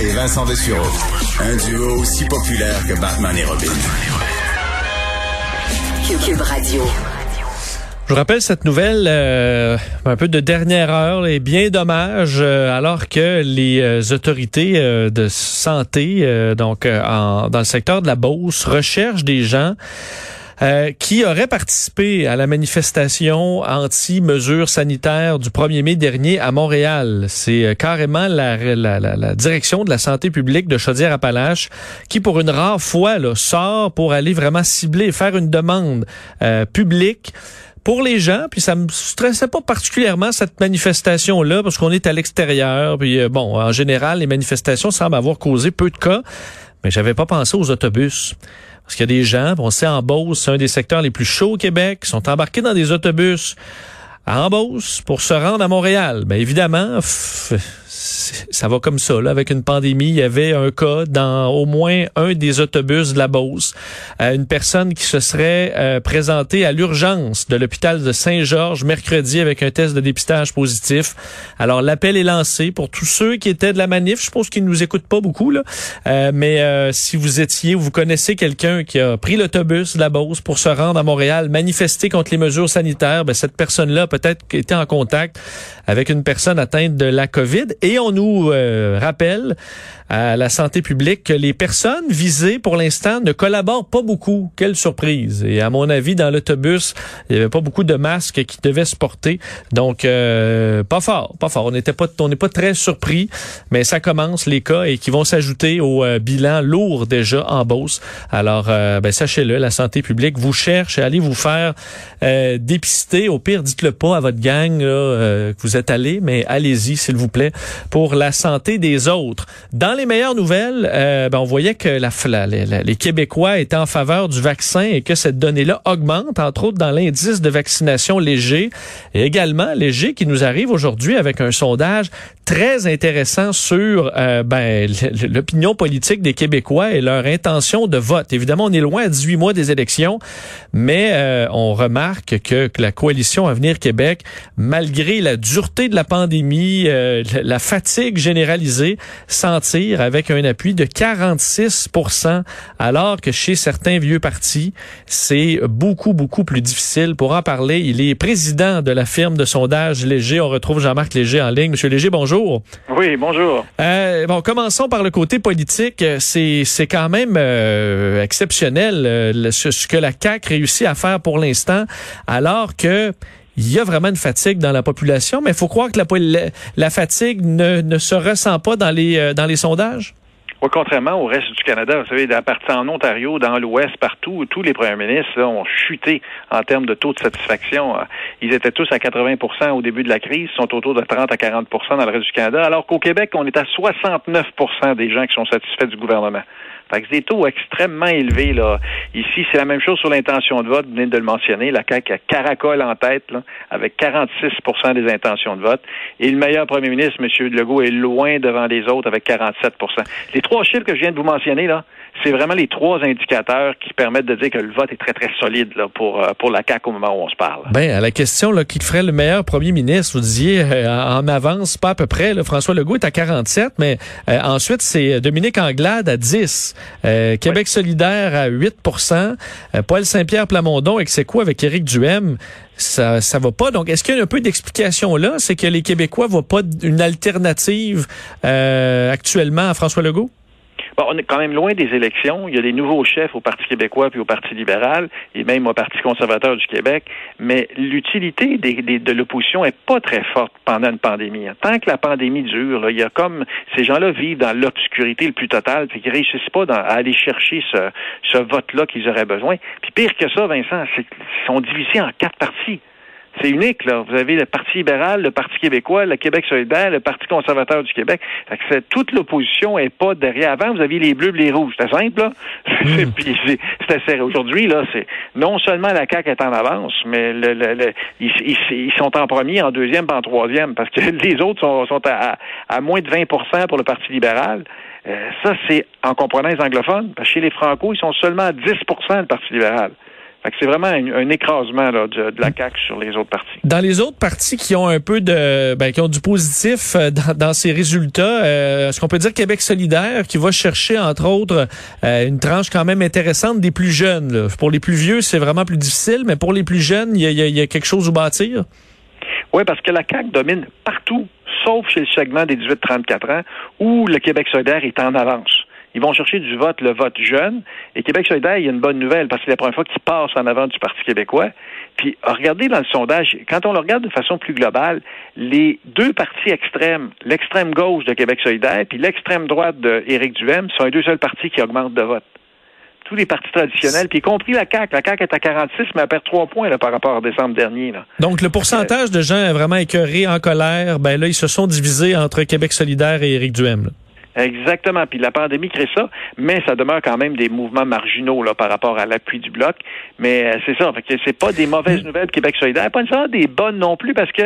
Et Vincent Dessureau. Un duo aussi populaire que Batman et Robin. Cube Radio. Je vous rappelle cette nouvelle un peu de dernière heure et bien dommage alors que les autorités de santé donc en, dans le secteur de la Beauce recherchent des gens euh, qui auraient participé à la manifestation anti-mesures sanitaires du 1er mai dernier à Montréal? C'est carrément la, la, la, la, direction de la santé publique de Chaudière-Appalaches qui, pour une rare fois, là, sort pour aller vraiment cibler faire une demande euh, publique pour les gens, puis ça me stressait pas particulièrement cette manifestation-là, parce qu'on est à l'extérieur, puis euh, bon, en général, les manifestations semblent avoir causé peu de cas, mais j'avais pas pensé aux autobus. Parce qu'il y a des gens, on sait en Beauce, c'est un des secteurs les plus chauds au Québec, sont embarqués dans des autobus à Beauce pour se rendre à Montréal. Mais évidemment, ça va comme ça. Là. Avec une pandémie, il y avait un cas dans au moins un des autobus de la Beauce. Euh, une personne qui se serait euh, présentée à l'urgence de l'hôpital de Saint-Georges mercredi avec un test de dépistage positif. Alors, l'appel est lancé pour tous ceux qui étaient de la manif. Je suppose qu'ils ne nous écoutent pas beaucoup, là. Euh, mais si vous étiez ou vous connaissez quelqu'un qui a pris l'autobus de la Beauce pour se rendre à Montréal, manifester contre les mesures sanitaires, ben, cette personne-là peut-être été en contact avec une personne atteinte de la COVID. Et on nous euh, rappelle à la santé publique que les personnes visées pour l'instant ne collaborent pas beaucoup. Quelle surprise. Et à mon avis, dans l'autobus, il n'y avait pas beaucoup de masques qui devaient se porter. Donc, euh, pas fort, pas fort. On n'était pas, on n'est pas très surpris, mais ça commence les cas et qui vont s'ajouter au euh, bilan lourd déjà en Beauce. Alors, ben, sachez-le, la santé publique vous cherche et allez vous faire dépister. Au pire, dites-le pas à votre gang que vous êtes allé, mais allez-y, s'il vous plaît, pour la santé des autres. Dans les meilleures nouvelles, euh, ben, on voyait que la, la, les Québécois étaient en faveur du vaccin et que cette donnée-là augmente, entre autres dans l'indice de vaccination léger et également léger qui nous arrive aujourd'hui avec un sondage très intéressant sur euh, ben, l'opinion politique des Québécois et leur intention de vote. Évidemment, on est loin à 18 mois des élections, mais euh, on remarque que, que, la coalition Avenir Québec, malgré la dureté de la pandémie, euh, la fatigue généralisée, s'en avec un appui de 46% alors que chez certains vieux partis, c'est beaucoup, beaucoup plus difficile. Pour en parler, il est président de la firme de sondage Léger. On retrouve Jean-Marc Léger en ligne. Monsieur Léger, bonjour. Oui, bonjour. Euh, bon, commençons par le côté politique. C'est c'est quand même euh, exceptionnel euh, ce, que la CAC réussit à faire pour l'instant, alors que il y a vraiment une fatigue dans la population, mais il faut croire que la, la, fatigue ne, ne se ressent pas dans les euh, dans les sondages. Oui, contrairement au reste du Canada, vous savez, à partir en Ontario, dans l'Ouest, partout, tous les premiers ministres ont chuté en termes de taux de satisfaction. Ils étaient tous à 80% au début de la crise, sont autour de 30 à 40% dans le reste du Canada, alors qu'au Québec, on est à 69% des gens qui sont satisfaits du gouvernement. Fait que des taux extrêmement élevés. Là. Ici, c'est la même chose sur l'intention de vote, vous venez de le mentionner. La CAQ a caracole en tête, là, avec 46% des intentions de vote. Et le meilleur premier ministre, M. Legault, est loin devant les autres avec 47% Les trois chiffres que je viens de vous mentionner, là, c'est vraiment les trois indicateurs qui permettent de dire que le vote est très, très solide là, pour, euh, pour la CAQ au moment où on se parle. Ben, à la question là, qui ferait le meilleur premier ministre, vous disiez euh, en avance, pas à peu près. Là, François Legault est à 47, mais euh, ensuite, c'est Dominique Anglade à 10, Québec solidaire à 8% Paul Saint-Pierre Plamondon, et c'est quoi avec Éric Duhem? ça ça va pas. Donc, est-ce qu'il y a un peu d'explication là? C'est que les Québécois voient pas une alternative actuellement à François Legault? On est quand même loin des élections. Il y a des nouveaux chefs au Parti québécois puis au Parti libéral et même au Parti conservateur du Québec. Mais l'utilité de l'opposition est pas très forte pendant une pandémie. Tant que la pandémie dure, là, il y a comme ces gens-là vivent dans l'obscurité le plus totale puis qu'ils réussissent pas à aller chercher ce, ce vote-là qu'ils auraient besoin. Puis pire que ça, Vincent, c'est qu'ils sont divisés en quatre partis. C'est unique, là. Vous avez le Parti libéral, le Parti québécois, le Québec solidaire, le Parti conservateur du Québec. Fait que toute l'opposition est pas derrière. Avant, vous aviez les bleus et les rouges. C'était simple, là. Mm. C'était serré. Aujourd'hui, là, c'est non seulement la CAQ est en avance, mais le, le, ils, sont en premier, en deuxième, en troisième, parce que les autres sont, sont à, à, moins de 20% pour le Parti libéral. Euh, ça, c'est en comprenant les anglophones, parce que chez les Franco, ils sont seulement à 10% le Parti libéral c'est vraiment un, écrasement de, la CAQ sur les autres partis. Dans les autres partis qui ont un peu de ben, qui ont du positif euh, dans, ces résultats, euh, est-ce qu'on peut dire Québec solidaire qui va chercher, entre autres, euh, une tranche quand même intéressante des plus jeunes? Pour les plus vieux, c'est vraiment plus difficile, mais pour les plus jeunes, il y a, quelque chose où bâtir? Oui, parce que la CAQ domine partout, sauf chez le segment des 18-34 ans, où le Québec solidaire est en avance. Ils vont chercher du vote, le vote jeune. Et Québec solidaire, il y a une bonne nouvelle parce que c'est la première fois qu'ils passent en avant du Parti québécois. Puis, regardez dans le sondage, quand on le regarde de façon plus globale, les deux partis extrêmes, l'extrême gauche de Québec solidaire puis l'extrême droite d'Éric Duhem, sont les deux seuls partis qui augmentent de vote tous les partis traditionnels, puis y compris la CAQ. La CAQ est à 46, mais elle perd trois points là, par rapport à décembre dernier. Donc, le pourcentage de gens vraiment écœurés, en colère, ben là, ils se sont divisés entre Québec solidaire et Éric Duhem. Exactement. Puis la pandémie crée ça, mais ça demeure quand même des mouvements marginaux là, par rapport à l'appui du bloc. Mais euh, c'est ça. Fait que c'est pas des mauvaises nouvelles Québec solidaire, pas nécessairement des bonnes non plus, parce que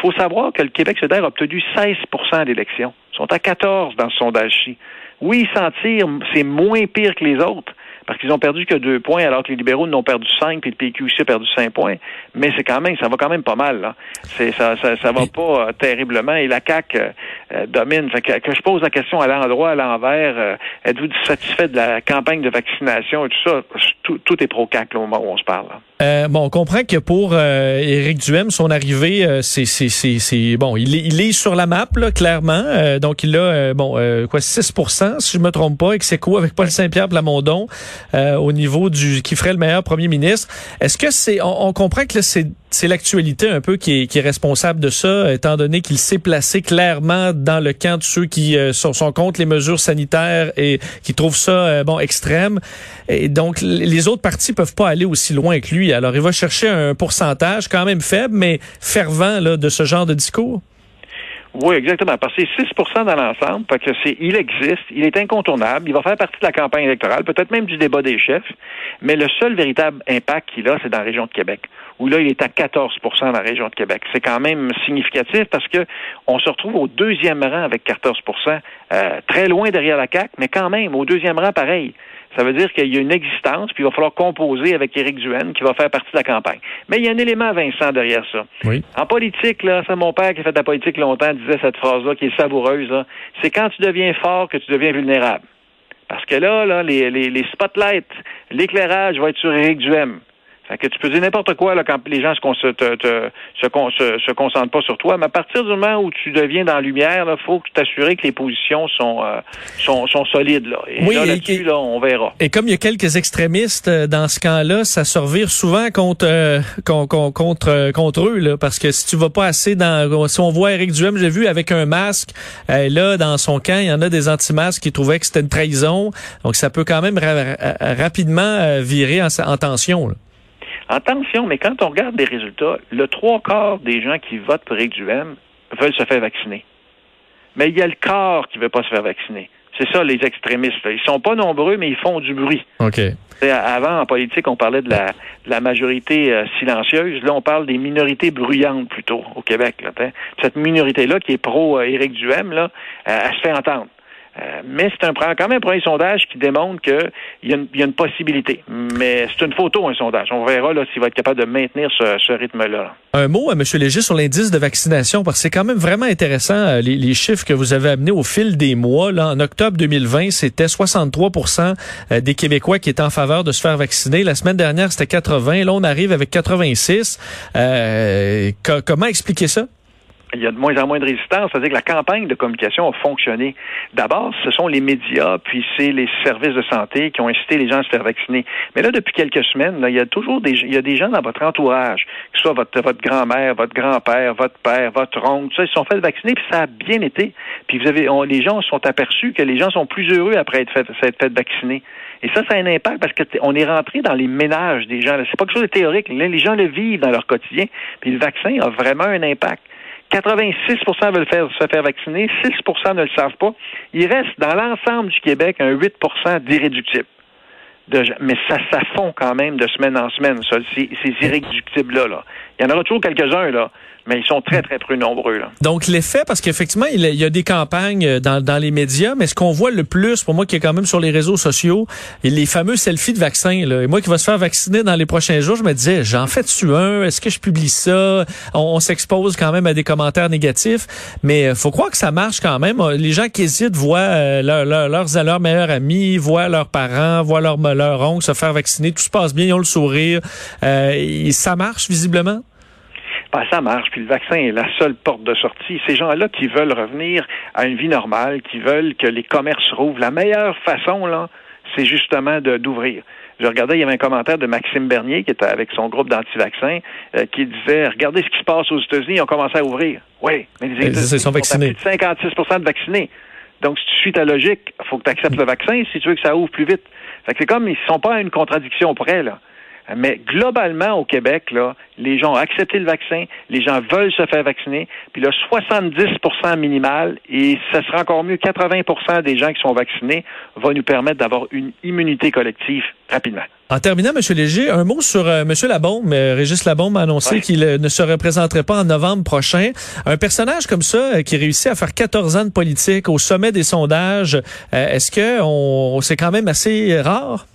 faut savoir que le Québec solidaire a obtenu 16% d'élections. Ils sont à 14 dans ce sondage-ci. Oui, sentir, c'est moins pire que les autres, parce qu'ils ont perdu que deux points, alors que les libéraux n'ont perdu cinq, puis le PQ aussi a perdu cinq points. Mais c'est quand même, ça va quand même pas mal. Là. C'est, ça, ça, ça va pas euh, terriblement. Et la CAQ euh, euh, domine. Fait que, je pose la question à l'endroit, à l'envers, êtes-vous satisfait de la campagne de vaccination et tout ça? Tout, est pro-CAQ au moment où on se parle. Bon, on comprend que pour Éric Duhem, son arrivée, c'est, c'est, c'est, bon, il est, il est sur la map, là, clairement. donc, il a, bon, quoi, 6 si je me trompe pas, et que c'est quoi avec Paul Saint-Pierre Plamondon. Euh, au niveau du qui ferait le meilleur premier ministre. Est-ce que c'est on, comprend que c'est c'est l'actualité un peu qui est, qui est, responsable de ça, étant donné qu'il s'est placé clairement dans le camp de ceux qui euh, sont, sont, contre les mesures sanitaires et qui trouvent ça euh, bon extrême. Et donc les autres partis peuvent pas aller aussi loin que lui. Alors il va chercher un pourcentage quand même faible, mais fervent là, de ce genre de discours? Oui, exactement. Parce que c'est 6 dans l'ensemble, que c'est, il existe, il est incontournable, il va faire partie de la campagne électorale, peut-être même du débat des chefs, mais le seul véritable impact qu'il a, c'est dans la région de Québec, où là, il est à 14% dans la région de Québec. C'est quand même significatif parce que on se retrouve au deuxième rang avec 14% euh, très loin derrière la CAQ, mais quand même, au deuxième rang, pareil. Ça veut dire qu'il y a une existence, puis il va falloir composer avec Éric Duhaine, qui va faire partie de la campagne. Mais il y a un élément, Vincent, derrière ça. Oui. En politique, là, c'est mon père qui a fait de la politique longtemps, disait cette phrase-là, qui est savoureuse, c'est quand tu deviens fort que tu deviens vulnérable. Parce que là, là, les, les, les spotlights, l'éclairage va être sur Éric Duhem que tu peux dire n'importe quoi là, quand les gens se, se, se, se, concentrent pas sur toi, mais à partir du moment où tu deviens dans la lumière, il faut t'assurer que les positions sont, euh, sont, sont, solides. Là. Et oui, là, là, on verra. Et comme il y a quelques extrémistes euh, dans ce camp-là, ça se revire souvent contre, euh, contre, contre eux, là, parce que si tu vas pas assez dans... Si on voit Eric Duhem, j'ai vu, avec un masque, là, dans son camp, il y en a des anti-masques qui trouvaient que c'était une trahison. Donc, ça peut quand même rapidement virer en, en tension. Là. Attention, mais quand on regarde les résultats, le trois quarts des gens qui votent pour Éric Duhem veulent se faire vacciner. Mais il y a le quart qui ne veut pas se faire vacciner. C'est ça, les extrémistes. Ils sont pas nombreux, mais ils font du bruit. OK. Avant, en politique, on parlait de la, majorité euh, silencieuse. Là, on parle des minorités bruyantes, plutôt, au Québec. Cette minorité-là, qui est pro-Éric Duhem, là, euh, elle se fait entendre. Euh, mais c'est un, quand même un premier sondage qui démontre qu'il y, a une, y a une possibilité. Mais c'est une photo, un sondage. On verra s'il va être capable de maintenir ce, rythme-là. Un mot, à M. Léger, sur l'indice de vaccination, parce que c'est quand même vraiment intéressant, euh, les, chiffres que vous avez amenés au fil des mois. Là, en octobre 2020, c'était 63% euh, des Québécois qui étaient en faveur de se faire vacciner. La semaine dernière, c'était 80. Là, on arrive avec 86. comment expliquer ça? Il y a de moins en moins de résistance, c'est-à-dire que la campagne de communication a fonctionné. D'abord, ce sont les médias, puis c'est les services de santé qui ont incité les gens à se faire vacciner. Mais là, depuis quelques semaines, là, il y a toujours des, il y a des gens dans votre entourage, que ce soit votre, votre grand-mère, votre grand-père, votre père, votre oncle, ça, ils se sont fait vacciner, puis ça a bien été. Puis vous avez, les gens sont aperçus que les gens sont plus heureux après être fait, fait vacciner. Et ça, ça a un impact parce qu'on est rentré dans les ménages des gens. C'est pas quelque chose de théorique. les gens le vivent dans leur quotidien. Puis le vaccin a vraiment un impact. 86% veulent se faire vacciner, 6% ne le savent pas. Il reste dans l'ensemble du Québec un 8% d'irréductibles. mais ça s'affond quand même de semaine en semaine, ça, ces, ces irréductibles-là. Là. Il y en aura toujours quelques-uns, là mais ils sont très, très peu nombreux. Là. Donc, l'effet, parce qu'effectivement, il y a des campagnes euh, dans, les médias, mais ce qu'on voit le plus, pour moi, qui est quand même sur les réseaux sociaux, les fameux selfies de vaccins. Là. Et moi qui va se faire vacciner dans les prochains jours, je me disais, j'en fais-tu un? Est-ce que je publie ça? On, s'expose quand même à des commentaires négatifs, mais euh, faut croire que ça marche quand même. Les gens qui hésitent voient euh, leur, leur, leurs, leurs meilleurs amis, voient leurs parents, voient leur, leur oncle se faire vacciner. Tout se passe bien, ils ont le sourire. Euh, ça marche visiblement? Ben, ça marche. Puis le vaccin est la seule porte de sortie. Ces gens-là qui veulent revenir à une vie normale, qui veulent que les commerces rouvrent, la meilleure façon, là, c'est justement d'ouvrir. Je regardais, il y avait un commentaire de Maxime Bernier qui était avec son groupe d'anti-vaccins euh, qui disait Regardez ce qui se passe aux États-Unis, ils ont commencé à ouvrir. Oui, mais les États-Unis sont vaccinés. 56% de vaccinés. Donc, si tu suis ta logique, il faut que tu acceptes le vaccin si tu veux que ça ouvre plus vite. Fait que c'est comme ils ne sont pas à une contradiction près, là. Mais globalement, au Québec, là, les gens ont accepté le vaccin, les gens veulent se faire vacciner, puis le 70% minimal, et ce sera encore mieux, 80% des gens qui sont vaccinés, va nous permettre d'avoir une immunité collective rapidement. En terminant, M. Léger, un mot sur euh, M. Labombe. Euh, Régis Labombe a annoncé qu'il euh, ne se représenterait pas en novembre prochain. Un personnage comme ça, qui réussit à faire 14 ans de politique au sommet des sondages, est-ce que on, c'est quand même assez rare?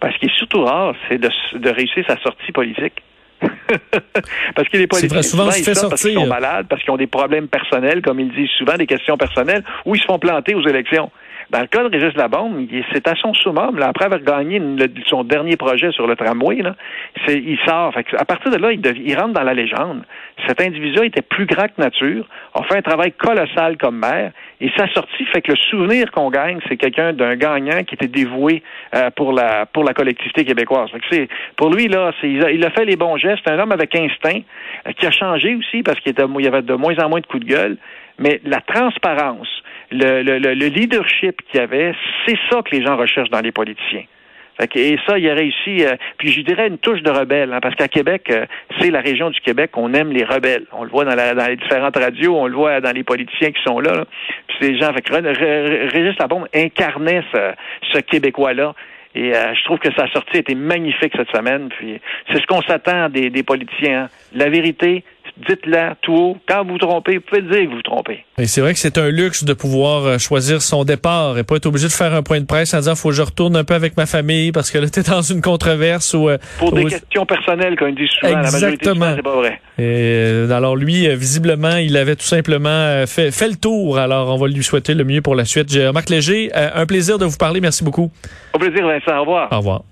Parce qu'il est surtout rare, c'est de, de réussir sa sortie politique. parce que les politiciens, souvent, souvent ils sortent parce qu'ils sont malades, parce qu'ils ont des problèmes personnels, comme ils disent souvent, des questions personnelles, ou ils se font planter aux élections. Dans le cas de Régis Labombe, c'est à son summum. Là, après avoir gagné son dernier projet sur le tramway, là, il sort. à partir de là, il, il, rentre dans la légende. Cet individu était plus grand que nature, a fait un travail colossal comme maire, et sa sortie fait que le souvenir qu'on gagne, c'est quelqu'un d'un gagnant qui était dévoué euh, pour la pour la collectivité québécoise. Fait pour lui là, il a, il, a, fait les bons gestes. Un homme avec instinct euh, qui a changé aussi parce qu'il il y avait de moins en moins de coups de gueule. Mais la transparence, le, le, le leadership qu'il y avait, c'est ça que les gens recherchent dans les politiciens. et ça, il a réussi. Euh, puis je dirais une touche de rebelle, hein, parce qu'à Québec, euh, c'est la région du Québec, on aime les rebelles. On le voit dans, les différentes radios, on le voit dans les politiciens qui sont là. Puis ces gens, fait Régis Labombe incarnait ce, ce Québécois-là. Et euh, je trouve que sa sortie était magnifique cette semaine. Puis c'est ce qu'on s'attend des, des politiciens. Hein. La vérité, dites-la tout haut. Quand vous vous trompez, vous pouvez dire que vous vous trompez. Et c'est vrai que c'est un luxe de pouvoir euh, choisir son départ et pas être obligé de faire un point de presse en disant faut que je retourne un peu avec ma famille parce que là t'es dans une controverse ou euh, pour des questions personnelles comme dit souvent Exactement. la majorité c'est pas vrai. Et, euh, alors lui visiblement il avait tout simplement fait, fait le tour alors on va lui souhaiter le mieux pour la suite. Marc Léger un plaisir de vous parler merci beaucoup. Au plaisir Vincent au revoir. Au revoir.